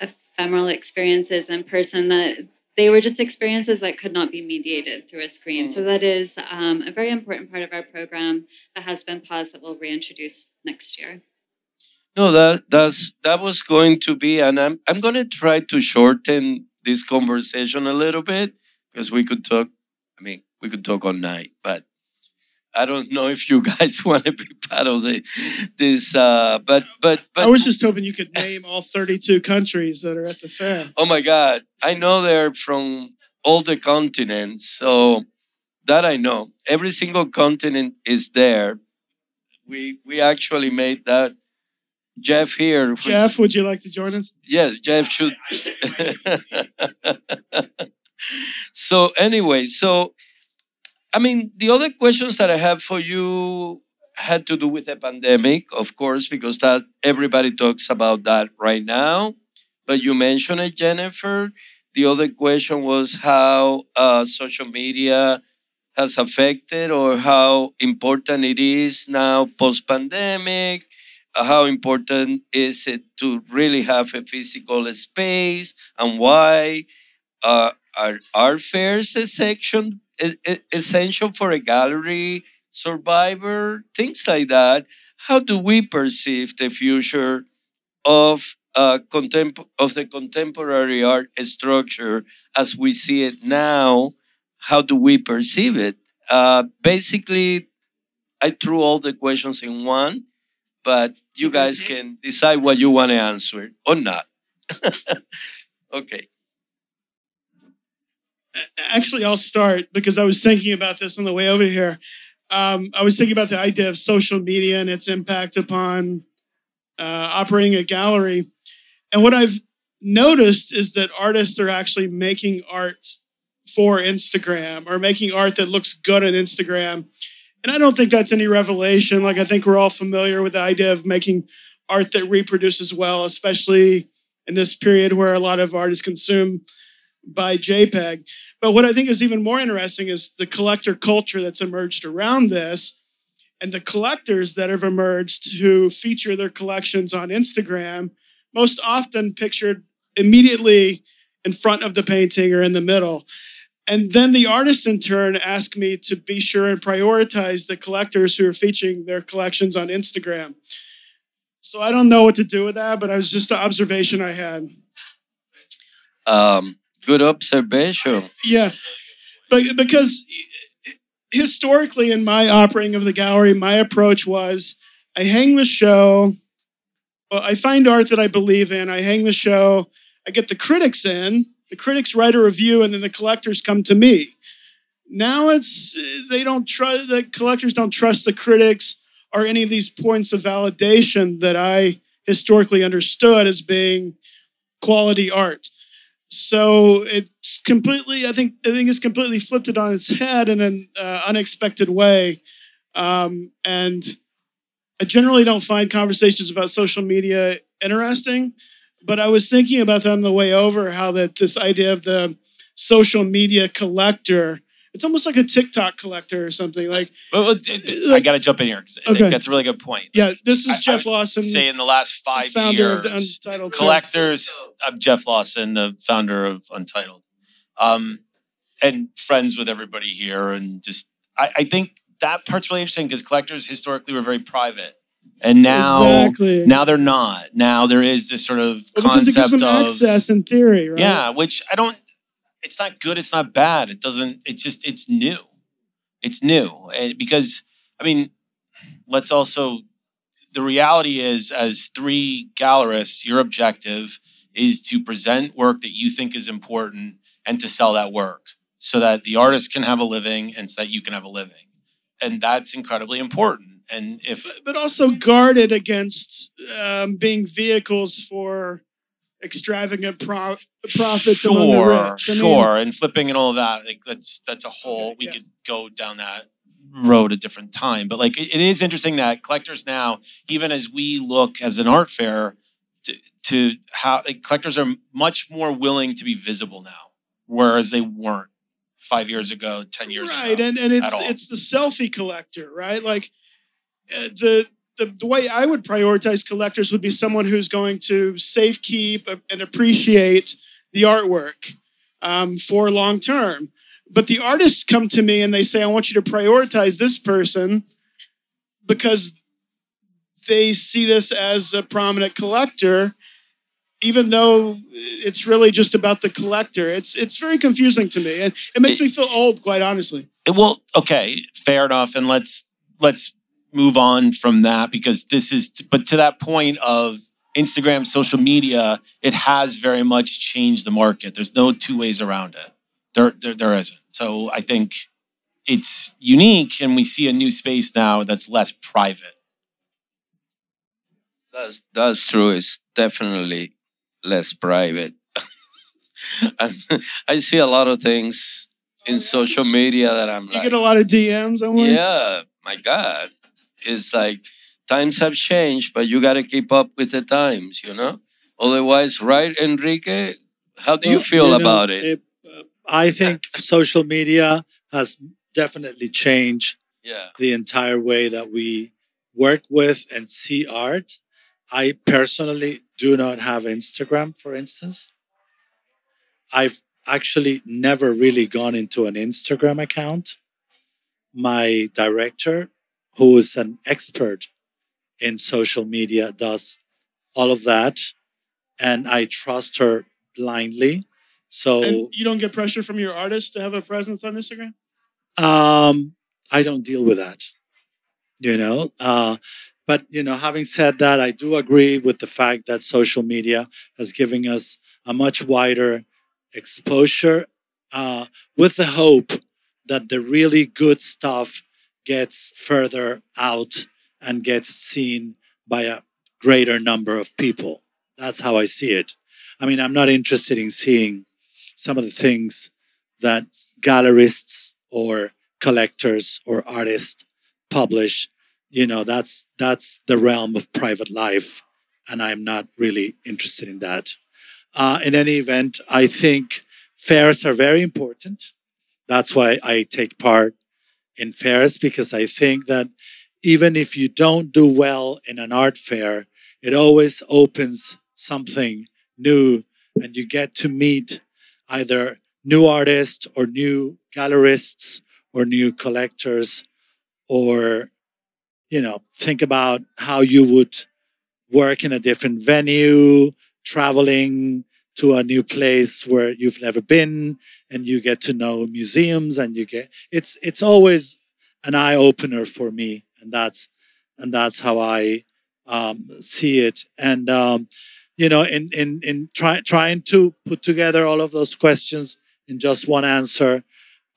ephemeral experiences in person that they were just experiences that could not be mediated through a screen. So mm. that is um, a very important part of our program that has been paused that we'll reintroduce next year. No, that that's that was going to be, and I'm I'm going to try to shorten this conversation a little bit because we could talk. I mean, we could talk all night, but I don't know if you guys want to be part of the, this, uh, but but but. I was just hoping you could name all 32 countries that are at the fair. Oh my God, I know they're from all the continents, so that I know. Every single continent is there. We we actually made that. Jeff here. Jeff, would you like to join us? Yeah, Jeff should. so anyway, so I mean, the other questions that I have for you had to do with the pandemic, of course, because that everybody talks about that right now. But you mentioned it, Jennifer. The other question was how uh, social media has affected or how important it is now post pandemic. How important is it to really have a physical space and why? Uh, are, are fairs a section essential for a gallery survivor, things like that. How do we perceive the future of uh, contem- of the contemporary art structure as we see it now? how do we perceive it? Uh, basically, I threw all the questions in one, but you guys can decide what you want to answer or not. okay. Actually, I'll start because I was thinking about this on the way over here. Um, I was thinking about the idea of social media and its impact upon uh, operating a gallery. And what I've noticed is that artists are actually making art for Instagram or making art that looks good on Instagram. And I don't think that's any revelation. Like, I think we're all familiar with the idea of making art that reproduces well, especially in this period where a lot of art is consumed by JPEG. But what I think is even more interesting is the collector culture that's emerged around this and the collectors that have emerged who feature their collections on Instagram, most often pictured immediately in front of the painting or in the middle. And then the artists in turn ask me to be sure and prioritize the collectors who are featuring their collections on Instagram. So I don't know what to do with that, but it was just an observation I had. Um, good observation. Yeah, but because historically in my operating of the gallery, my approach was I hang the show. I find art that I believe in. I hang the show. I get the critics in the critics write a review and then the collectors come to me. Now it's they don't trust the collectors don't trust the critics or any of these points of validation that I historically understood as being quality art. So it's completely, I think, I think it's completely flipped it on its head in an uh, unexpected way. Um, and I generally don't find conversations about social media interesting but I was thinking about that on the way over, how that this idea of the social media collector, it's almost like a TikTok collector or something. Like, well, I got to jump in here because I okay. think that's a really good point. Yeah, this is I, Jeff Lawson. Say in the last five founder years, of the Untitled collectors. I'm Jeff Lawson, the founder of Untitled, um, and friends with everybody here, and just I, I think that part's really interesting because collectors historically were very private and now exactly. now they're not. Now there is this sort of well, concept because it gives them of access in theory, right? Yeah, which I don't. It's not good. It's not bad. It doesn't. It's just it's new. It's new and because I mean, let's also. The reality is, as three gallerists, your objective is to present work that you think is important and to sell that work so that the artist can have a living and so that you can have a living. And that's incredibly important and if but, also guarded against um, being vehicles for extravagant pro- profits sure, among the rich. sure, and flipping and all of that. Like that's that's a whole. Okay, we yeah. could go down that road a different time. But like it, it is interesting that collectors now, even as we look as an art fair, to, to how like, collectors are much more willing to be visible now, whereas they weren't five years ago, ten years right. ago. Right, and and it's it's the selfie collector, right? Like uh, the, the the way I would prioritize collectors would be someone who's going to safe keep and appreciate the artwork um, for long term. But the artists come to me and they say, I want you to prioritize this person because they see this as a prominent collector, even though it's really just about the collector. It's it's very confusing to me. And it makes it, me feel old, quite honestly. It will okay, fair enough. And let's let's move on from that because this is, but to that point of Instagram, social media, it has very much changed the market. There's no two ways around it. There, there, there isn't. So I think it's unique, and we see a new space now that's less private. That's that's true. It's definitely less private. I see a lot of things in social media that I'm. You like, get a lot of DMs. I yeah, my God, it's like times have changed, but you got to keep up with the times, you know? Otherwise, right, Enrique? How do well, you feel you know, about it? it uh, I think social media has definitely changed yeah. the entire way that we work with and see art. I personally do not have Instagram, for instance. I've actually never really gone into an Instagram account. My director who is an expert in social media, does all of that. And I trust her blindly. So And you don't get pressure from your artist to have a presence on Instagram? um, I don't deal with that. You know, uh, but you know, having said that, I do agree with the fact that social media has given us a much wider exposure, uh, with the hope that the really good stuff gets further out and gets seen by a greater number of people. That's how I see it. I mean, I'm not interested in seeing some of the things that gallerists or collectors or artists publish. You know, that's that's the realm of private life, and I'm not really interested in that. Uh, in any event, I think fairs are very important. That's why I take part in fairs because I think that even if you don't do well in an art fair, it always opens something new and you get to meet either new artists or new gallerists or new collectors or you know think about how you would work in a different venue traveling to a new place where you've never been and you get to know museums and you get it's it's always an eye opener for me and that's and that's how i um, see it. And um, you know in in in try, trying to put together all of those questions in just one answer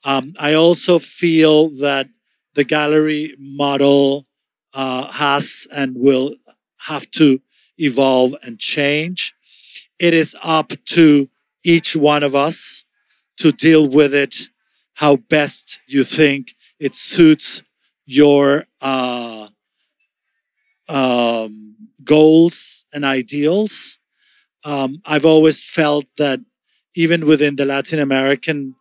um, i also feel that the gallery model uh, has and will have to evolve and change. It is up to each one of us to deal with it how best you think it suits your uh, um, goals and ideals. Um, I've always felt that even within the Latin American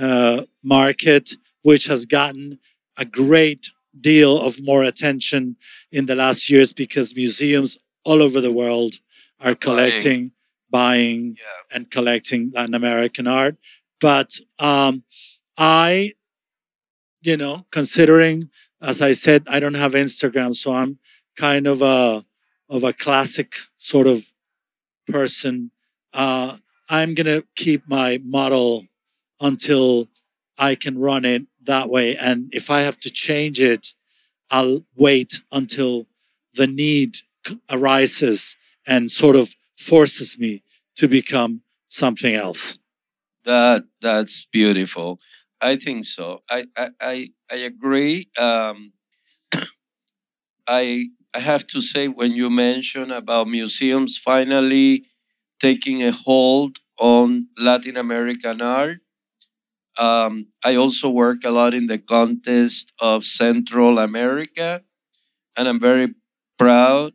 uh, market, which has gotten a great deal of more attention in the last years because museums all over the world are collecting, buying, Yeah. and collecting Latin American art. But um, I, you know, considering, as I said, I don't have Instagram, so I'm kind of a of a classic sort of person. Uh, I'm gonna keep my model until I can run it that way, and if I have to change it, I'll wait until the need arises and sort of forces me to become something else. That that's beautiful. I think so. I I I, I agree. Um, I I have to say when you mention about museums finally taking a hold on Latin American art. Um, I also work a lot in the contest of Central America, and I'm very proud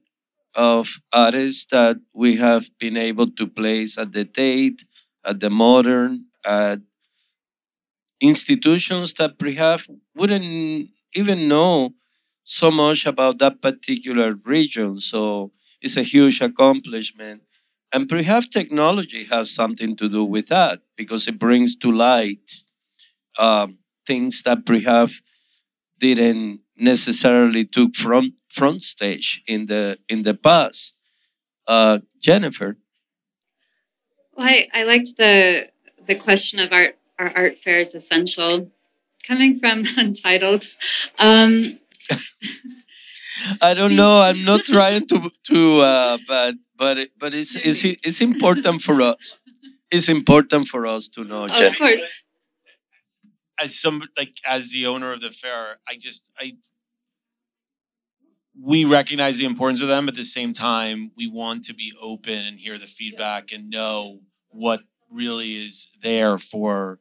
of artists that we have been able to place at the Tate, at the Modern, at institutions that perhaps wouldn't even know so much about that particular region. So it's a huge accomplishment. And perhaps technology has something to do with that because it brings to light um, things that perhaps didn't necessarily took front front stage in the in the past. Uh, Jennifer, Well, I, I liked the the question of art are art fair is essential? Coming from Untitled, um, I don't know. I'm not trying to to, uh, but but it- but it's it's it's important for us. It's important for us to know, of course, as some like as the owner of the fair, I just I we recognize the importance of them. At the same time, we want to be open and hear the feedback and know what really is there for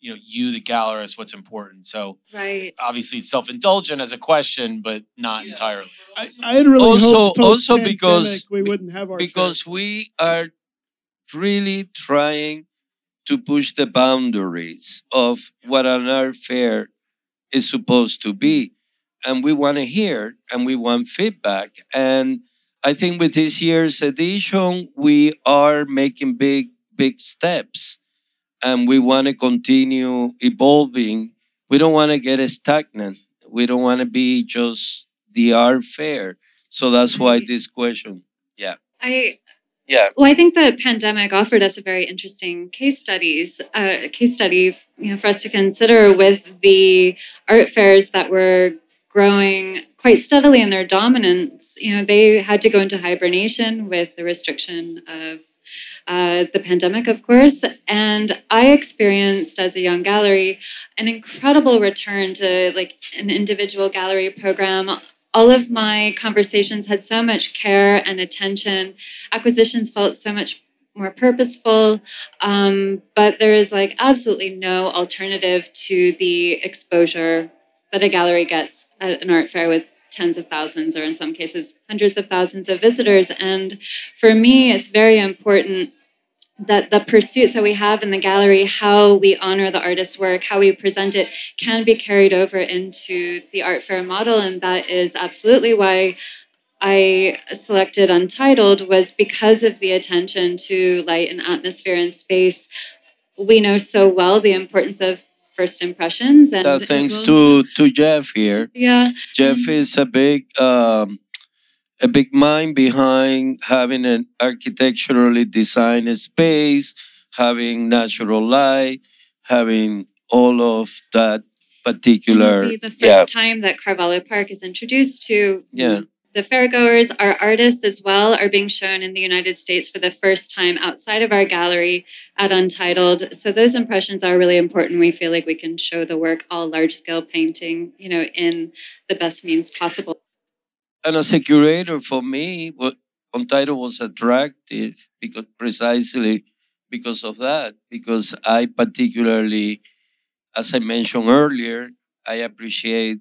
you know you, the gallerist, what's important. So right. obviously, it's self indulgent as a question, but not entirely. I, I had really Also- hoped also because- we wouldn't have our because we are really trying to push the boundaries of what an art fair is supposed to be and we want to hear and we want feedback and i think with this year's edition we are making big big steps and we want to continue evolving we don't want to get stagnant we don't want to be just the art fair so that's why this question Yeah. I Yeah. Well, I think the pandemic offered us a very interesting case studies, uh, case study, you know, for us to consider with the art fairs that were growing quite steadily in their dominance. You know, they had to go into hibernation with the restriction of uh, the pandemic, of course. And I experienced as a young gallery an incredible return to like an individual gallery program. All of my conversations had so much care and attention. Acquisitions felt so much more purposeful. Um, but there is like absolutely no alternative to the exposure that a gallery gets at an art fair with tens of thousands, or in some cases, hundreds of thousands of visitors. And for me, it's very important that the pursuits that we have in the gallery, how we honor the artist's work, how we present it, can be carried over into the art fair model. And that is absolutely why I selected Untitled was because of the attention to light and atmosphere and space. We know so well the importance of first impressions and uh, thanks well, to to Jeff here. Yeah. Jeff is a big um, a big mind behind having an architecturally designed space, having natural light, having all of that particular. It'll be the first yeah. time that Carvalho Park is introduced to yeah. The fairgoers, our artists as well, are being shown in the United States for the first time outside of our gallery at Untitled. So those impressions are really important. We feel like we can show the work, all large scale painting, you know, in the best means possible. And as a curator, for me, what Untitled was attractive because precisely because of that. Because I particularly, as I mentioned earlier, I appreciate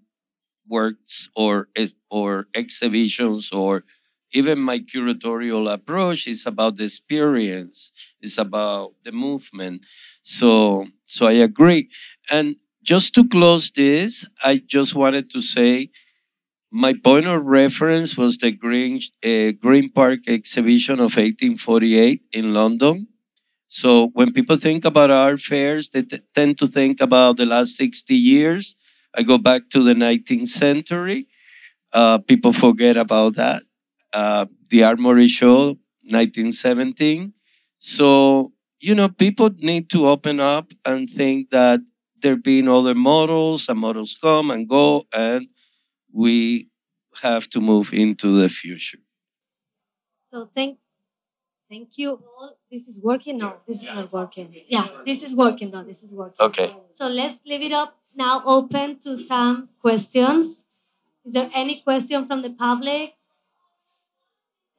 works or or exhibitions or even my curatorial approach is about the experience it's about the movement so so i agree and just to close this i just wanted to say my point of reference was the green uh, green park exhibition of 1848 in london so when people think about art fairs they t- tend to think about the last 60 years I go back to the 19th century. Uh, people forget about that. Uh, the Armory Show, 1917. So, you know, people need to open up and think that there being other models and models come and go, and we have to move into the future. So thank thank you all. This is working? No, this is not working. Yeah, this is working though. This is working. Okay. So let's leave it up now open to some questions. Is there any question from the public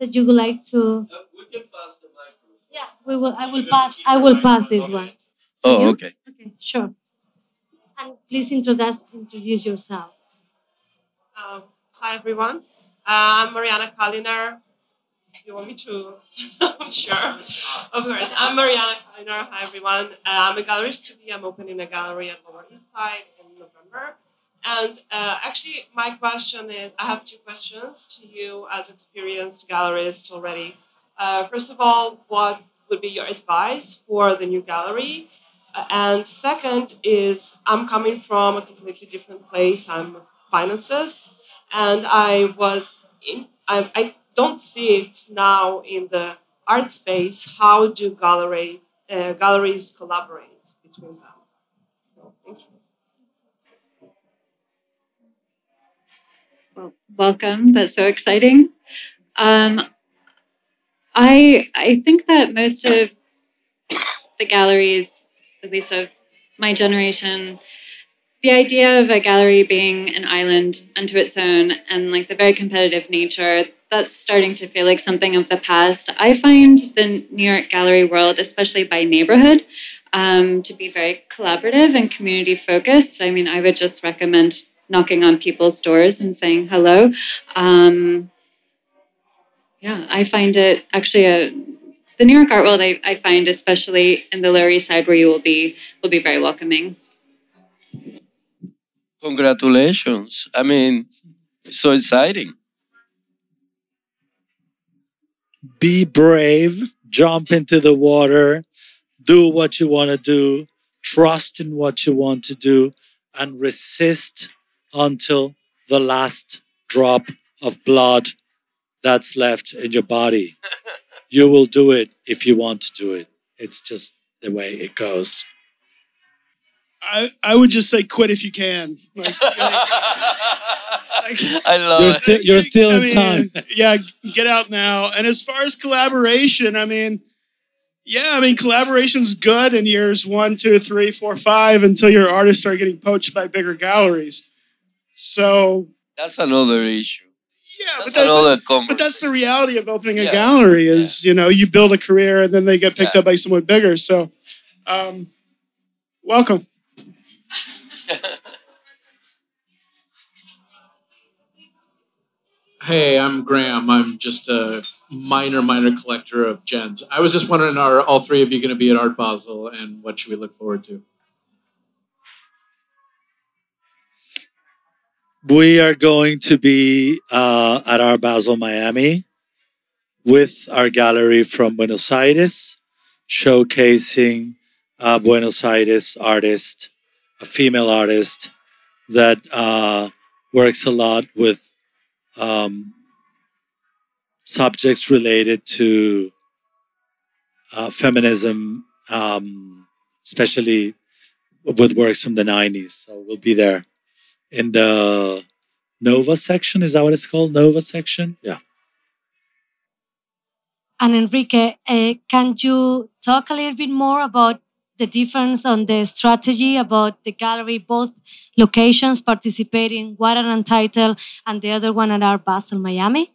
that you would like to? Uh, we can pass the microphone. Yeah, we will. I will pass. I will pass this one. So oh, you? okay. Okay, sure. And please introduce introduce yourself. Um, hi everyone. Uh, I'm Mariana Kaliner you want me to? I'm sure. Of course. I'm Mariana Kaliner. Hi, everyone. Uh, I'm a gallerist to be. I'm opening a gallery at Lower East Side in November. And uh, actually, my question is I have two questions to you as experienced gallerist already. Uh, first of all, what would be your advice for the new gallery? Uh, and second is I'm coming from a completely different place. I'm financist, and I was in, I, I don't see it now in the art space. How do gallery uh, galleries collaborate between them? Thank you. Well, welcome. That's so exciting. Um, I I think that most of the galleries, at least of my generation, the idea of a gallery being an island unto its own and like the very competitive nature that's starting to feel like something of the past i find the new york gallery world especially by neighborhood um, to be very collaborative and community focused i mean i would just recommend knocking on people's doors and saying hello. Um, yeah i find it actually a the new york art world I, I find especially in the lower east side where you will be will be very welcoming Congratulations. I mean, it's so exciting. Be brave, jump into the water, do what you want to do, trust in what you want to do, and resist until the last drop of blood that's left in your body. you will do it if you want to do it. It's just the way it goes. I, I would just say quit if you can. Like, like, I love You're it. still you're still I in mean, time. Yeah, get out now. And as far as collaboration, I mean, yeah, I mean, collaboration's good in years one, two, three, four, five until your artists are getting poached by bigger galleries. So, That's another issue. yeah, That's but that's, another but that's the reality of opening a Yeah, gallery is, you know, you build a career and then they get picked Yeah. up by someone bigger. So, um, welcome. Hey, I'm Graham. I'm just a minor, minor collector of gens. I was just wondering, are all three of you going to be at Art Basel, and what should we look forward to? We are going to be uh, at Art Basel, Miami, with our gallery from Buenos Aires, showcasing a Buenos Aires artist, a female artist that uh, works a lot with um, subjects related to uh, feminism, um, especially with works from the 90s. So we'll be there in the Nova section. Is that what it's called? Nova section? Yeah. And Enrique, uh, can you talk a little bit more about the difference on the strategy about the gallery, both locations participating, one at Untitled and the other one at Art Basel, Miami?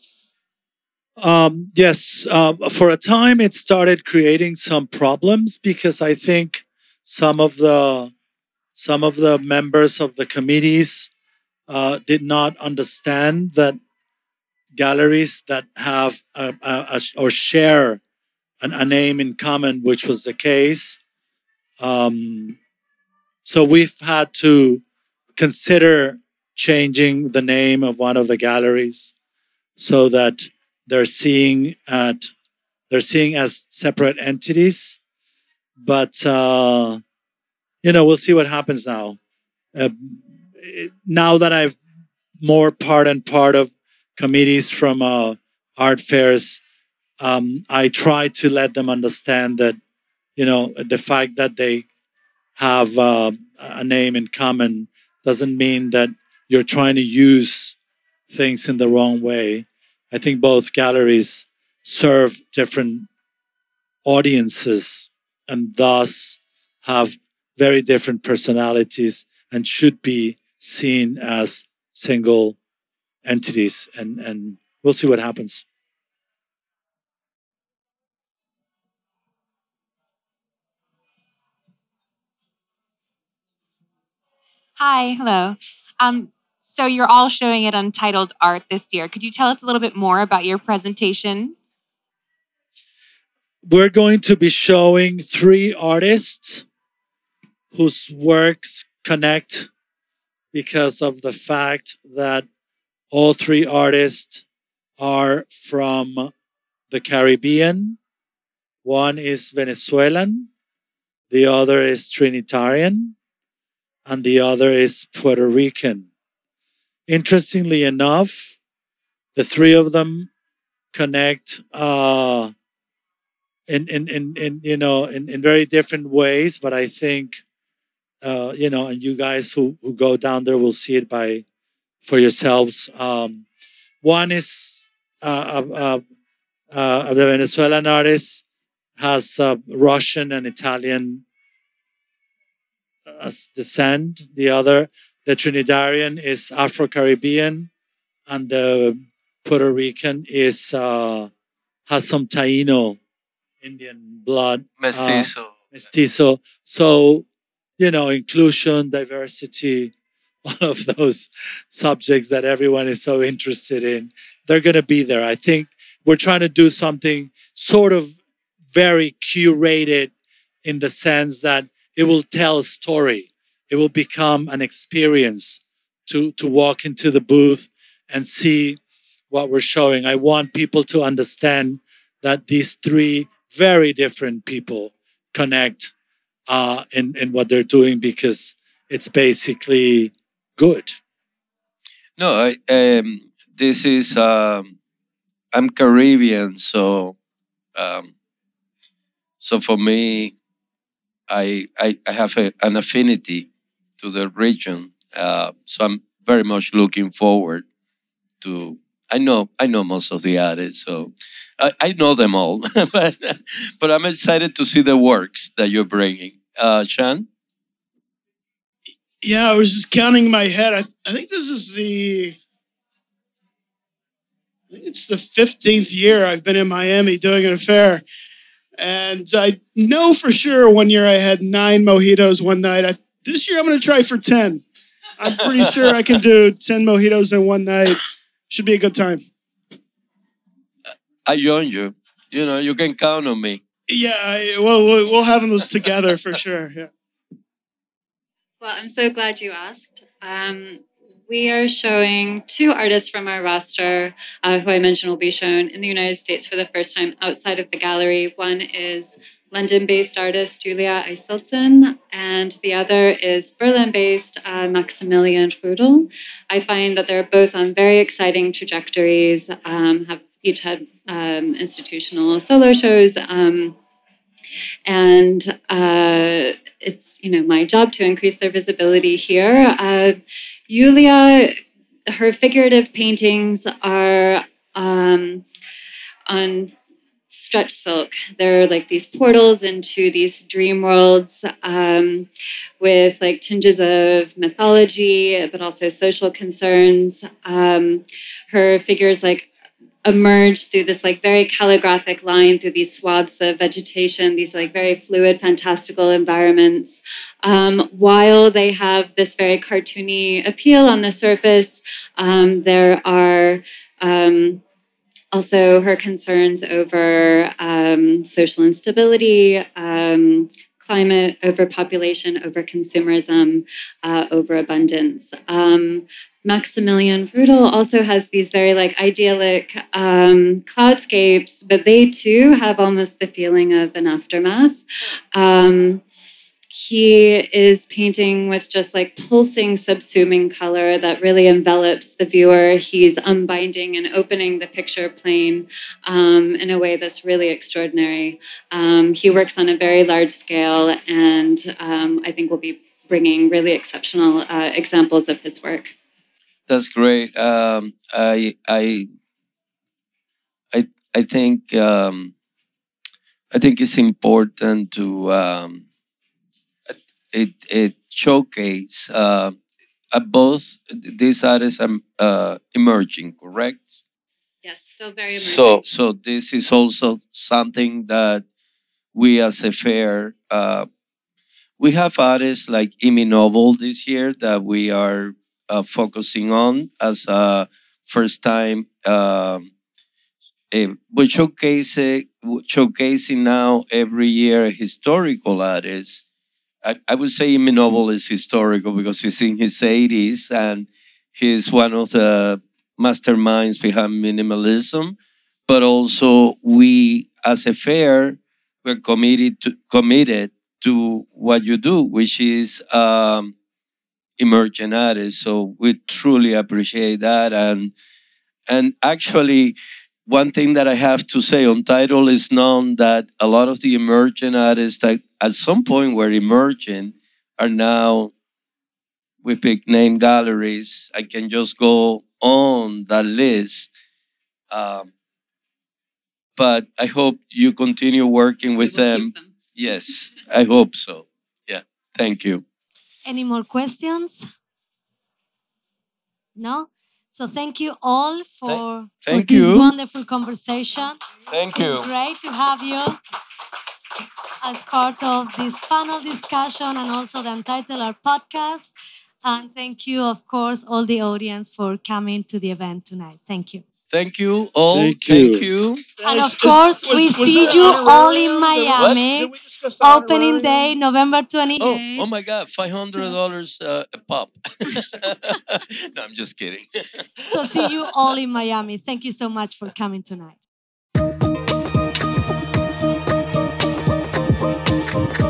Um, yes. Uh, for a time, it started creating some problems because I think some of the some of the members of the committees uh, did not understand that galleries that have a, a, a, or share an, a name in common, which was the case. Um, so we've had to consider changing the name of one of the galleries so that they're seeing at they're seeing as separate entities. But uh, you know, we'll see what happens now. Uh, now that I've more part and part of committees from uh, art fairs, um, I try to let them understand that you know the fact that they have uh, a name in common doesn't mean that you're trying to use things in the wrong way. I think both galleries serve different audiences and thus have very different personalities and should be seen as single entities and and we'll see what happens Hi, hello. Um, so you're all showing it Untitled Art this year. Could you tell us a little bit more about your presentation? we're going to be showing three artists whose works connect because of the fact that all three artists are from the Caribbean. One is Venezuelan, the other is Trinitarian, and the other is Puerto Rican. Interestingly enough, the three of them connect uh, in, in, in, in you know in, in very different ways, but I think uh, you know, and you guys who, who go down there will see it by for yourselves. Um, one is uh, uh, uh, the Venezuelan artist has uh, Russian and Italian uh, descent. The other, the Trinidadian, is Afro Caribbean, and the Puerto Rican is uh, has some Taino Indian blood. Mestizo. Mestizo. So, you know, inclusion, diversity, all of those subjects that everyone is so interested in, they're going to be there. I think we're trying to do something sort of very curated in the sense that it will tell a story. It will become an experience to, to walk into the booth and see what we're showing. I want people to understand that these three very different people connect uh, in, in what they're doing because it's basically good. No, I, um, this is um, I'm Caribbean, so Um, so for me, I I, I have a, an affinity to the region. Uh, so I'm very much looking forward to. I know I know most of the artists, so I, I know them all, but but I'm excited to see the works that you're bringing. Uh, Sean. Yeah, I was just counting my head. I, I think this is the I think it's the 15th year I've been in Miami doing an affair. And I know for sure one year I had nine mojitos one night. I, this year I'm going to try for 10. I'm pretty sure I can do 10 mojitos in one night. Should be a good time. I join you. You know, you can count on me. Yeah, I, well, we'll we'll have those together for sure. Yeah. Well, I'm so glad you asked. Um, we are showing two artists from our roster, uh, who I mentioned will be shown in the United States for the first time outside of the gallery. One is London based artist Julia Eiseltsen, and the other is Berlin based uh, Maximilian Rudel. I find that they're both on very exciting trajectories, um, have each had um, institutional solo shows. Um, and uh, it's you know my job to increase their visibility here. Uh, Julia, her figurative paintings are um, on stretch silk. They're like these portals into these dream worlds um, with like tinges of mythology, but also social concerns. Um, her figures like emerge through this like very calligraphic line through these swaths of vegetation these like very fluid fantastical environments. Um, while they have this very cartoony appeal on the surface um, there are um, also her concerns over um, social instability um, climate overpopulation overconsumerism uh, overabundance um, Maximilian Rudel also has these very like idyllic um, cloudscapes, but they too have almost the feeling of an aftermath. Um, he is painting with just like pulsing, subsuming color that really envelops the viewer. He's unbinding and opening the picture plane um, in a way that's really extraordinary. Um, he works on a very large scale, and um, I think we'll be bringing really exceptional uh, examples of his work. That's great. Um, I I I I think um, I think it's important to um, it it showcase uh, uh, both these artists are uh, emerging, correct? Yes, still very emerging. So so this is also something that we as a fair uh, we have artists like Imi Knoebel this year that we are uh, focusing on as a first time um, we showcase showcasing now every year historical artist. I, I would say Imi Knoebel is historical because he's in his 80s and he's one of the masterminds behind minimalism. But also, we as a fair, we're committed to, committed to what you do, which is um, emerging artists. So we truly appreciate that. And and actually, one thing that I have to say Untitled is known that a lot of the emerging artists that at some point were emerging are now with big name galleries. I can just go on that list. Um, but I hope you continue working with them. them. Yes, I hope so. Yeah, thank you. Any more questions? No? So thank you all for, thank, for this you. wonderful conversation. Thank you. great to have you as part of this panel discussion and also the Untitled Art podcast. And thank you, of course, all the audience for coming to the event tonight. Thank you. Thank you all. Thank you. Thank you. And of course, was, we was see you all in Miami. Opening day, November 28th. Oh, oh my God, $500 uh, a pop. no, I'm just kidding. so see you all in Miami. Thank you so much for coming tonight. Thank you.